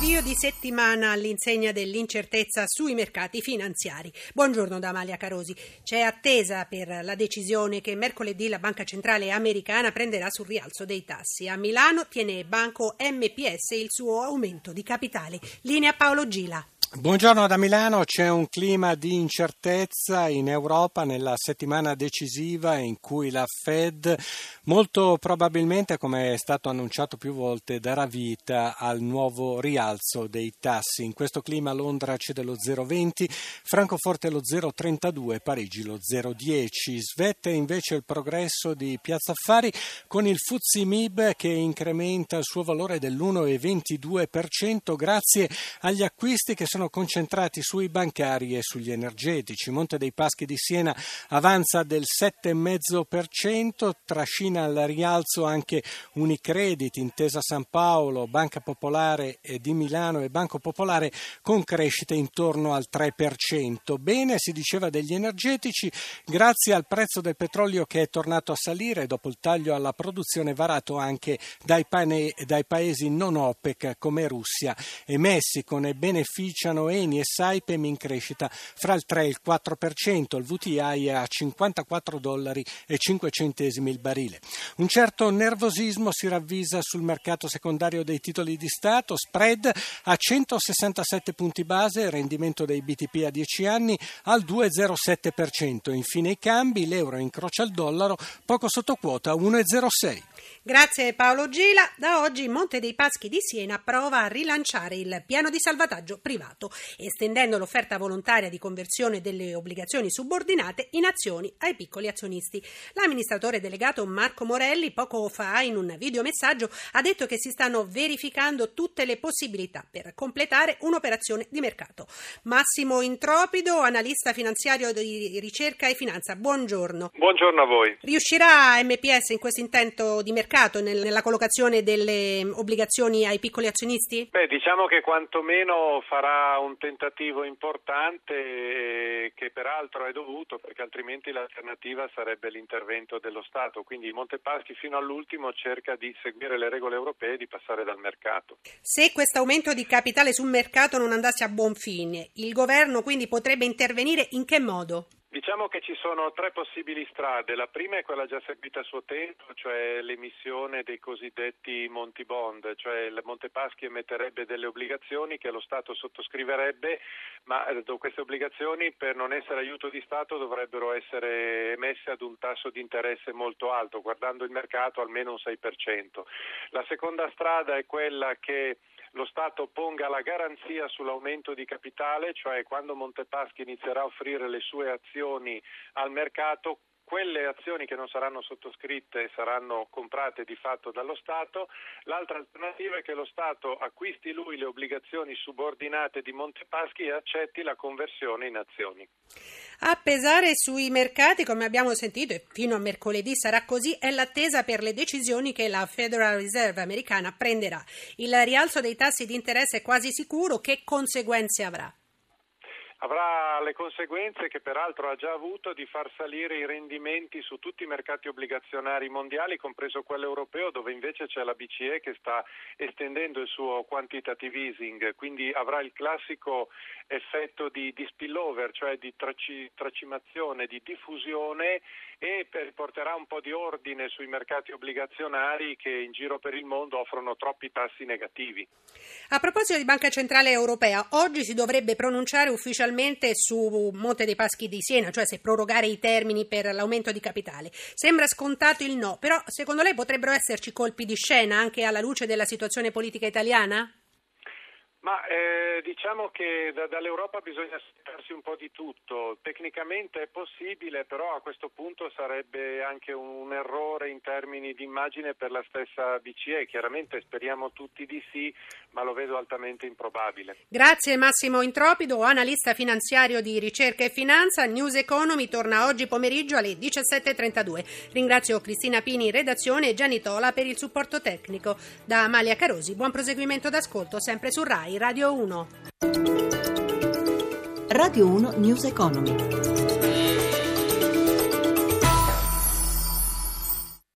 Avvio di settimana all'insegna dell'incertezza sui mercati finanziari. Buongiorno da Amalia Carosi. C'è attesa per la decisione che mercoledì la Banca Centrale Americana prenderà sul rialzo dei tassi. A Milano tiene banco MPS il suo aumento di capitale. Linea Paolo Gila. Buongiorno da Milano, c'è un clima di incertezza in Europa nella settimana decisiva in cui la Fed molto probabilmente, come è stato annunciato più volte, darà vita al nuovo rialzo dei tassi. In questo clima Londra cede lo 0,20, Francoforte lo 0,32, Parigi lo 0,10. Svette invece il progresso di Piazza Affari con il Fuzzi Mib che incrementa il suo valore dell'1,22% grazie agli acquisti che sono concentrati sui bancari e sugli energetici. Monte dei Paschi di Siena avanza del 7,5%, trascina al rialzo anche Unicredit, Intesa San Paolo, Banca Popolare di Milano e Banco Popolare con crescite intorno al 3%. Bene si diceva degli energetici grazie al prezzo del petrolio che è tornato a salire dopo il taglio alla produzione varato anche dai, pane, dai paesi non OPEC come Russia e Messico ne beneficia beneficiano Eni e Saipem in crescita fra il 3 e il 4%, il VTI a 54 dollari e 5 centesimi il barile. Un certo nervosismo si ravvisa sul mercato secondario dei titoli di Stato, spread a 167 punti base, rendimento dei BTP a 10 anni al 2,07%. Infine i cambi, l'euro incrocia il dollaro poco sotto quota 1,06. Grazie Paolo Gila. Da oggi Monte dei Paschi di Siena prova a rilanciare il piano di salvataggio privato, estendendo l'offerta volontaria di conversione delle obbligazioni subordinate in azioni ai piccoli azionisti. L'amministratore delegato Marco Morelli poco fa in un videomessaggio ha detto che si stanno verificando tutte le possibilità per completare un'operazione di mercato. Massimo Intropido, analista finanziario di ricerca e finanza. Buongiorno. Buongiorno a voi. Riuscirà MPS in questo intento di mercato? Mercato nel, nella collocazione delle obbligazioni ai piccoli azionisti? Beh, diciamo che quantomeno farà un tentativo importante che peraltro è dovuto perché altrimenti l'alternativa sarebbe l'intervento dello Stato. Quindi Montepaschi fino all'ultimo cerca di seguire le regole europee e di passare dal mercato. Se questo aumento di capitale sul mercato non andasse a buon fine, il governo quindi potrebbe intervenire in che modo? Diciamo che ci sono tre possibili strade. La prima è quella già seguita a suo tempo, cioè l'emissione dei cosiddetti Monti Bond, cioè il Montepaschi emetterebbe delle obbligazioni che lo Stato sottoscriverebbe, ma eh, queste obbligazioni per non essere aiuto di Stato dovrebbero essere emesse ad un tasso di interesse molto alto, guardando il mercato almeno un 6%. La seconda strada è quella che lo Stato ponga la garanzia sull'aumento di capitale, cioè quando Montepaschi inizierà a offrire le sue azioni al mercato, quelle azioni che non saranno sottoscritte saranno comprate di fatto dallo Stato, l'altra alternativa è che lo Stato acquisti lui le obbligazioni subordinate di Montepaschi e accetti la conversione in azioni. A pesare sui mercati, come abbiamo sentito, e fino a mercoledì sarà così, è l'attesa per le decisioni che la Federal Reserve americana prenderà. Il rialzo dei tassi di interesse è quasi sicuro. Che conseguenze avrà? Avrà le conseguenze che peraltro ha già avuto di far salire i rendimenti su tutti i mercati obbligazionari mondiali, compreso quello europeo, dove invece c'è la BCE che sta estendendo il suo quantitative easing, quindi avrà il classico effetto di, di spillover, cioè di traci, tracimazione, di diffusione e porterà un po' di ordine sui mercati obbligazionari che in giro per il mondo offrono troppi tassi negativi. A proposito di Banca Centrale Europea, oggi si dovrebbe pronunciare ufficialmente su Monte dei Paschi di Siena, cioè se prorogare i termini per l'aumento di capitale. Sembra scontato il no, però secondo lei potrebbero esserci colpi di scena anche alla luce della situazione politica italiana? Ma eh, diciamo che da, dall'Europa bisogna aspettarsi un po' di tutto. Tecnicamente è possibile, però a questo punto sarebbe anche un, errore in termini di immagine per la stessa BCE. Chiaramente speriamo tutti di sì, ma lo vedo altamente improbabile. Grazie Massimo Intropido, analista finanziario di ricerca e finanza. News Economy torna oggi pomeriggio alle 17.32. Ringrazio Cristina Pini in redazione e Gianni Tola per il supporto tecnico. Da Amalia Carosi, buon proseguimento d'ascolto sempre su RAI Radio 1. Radio 1 News Economy.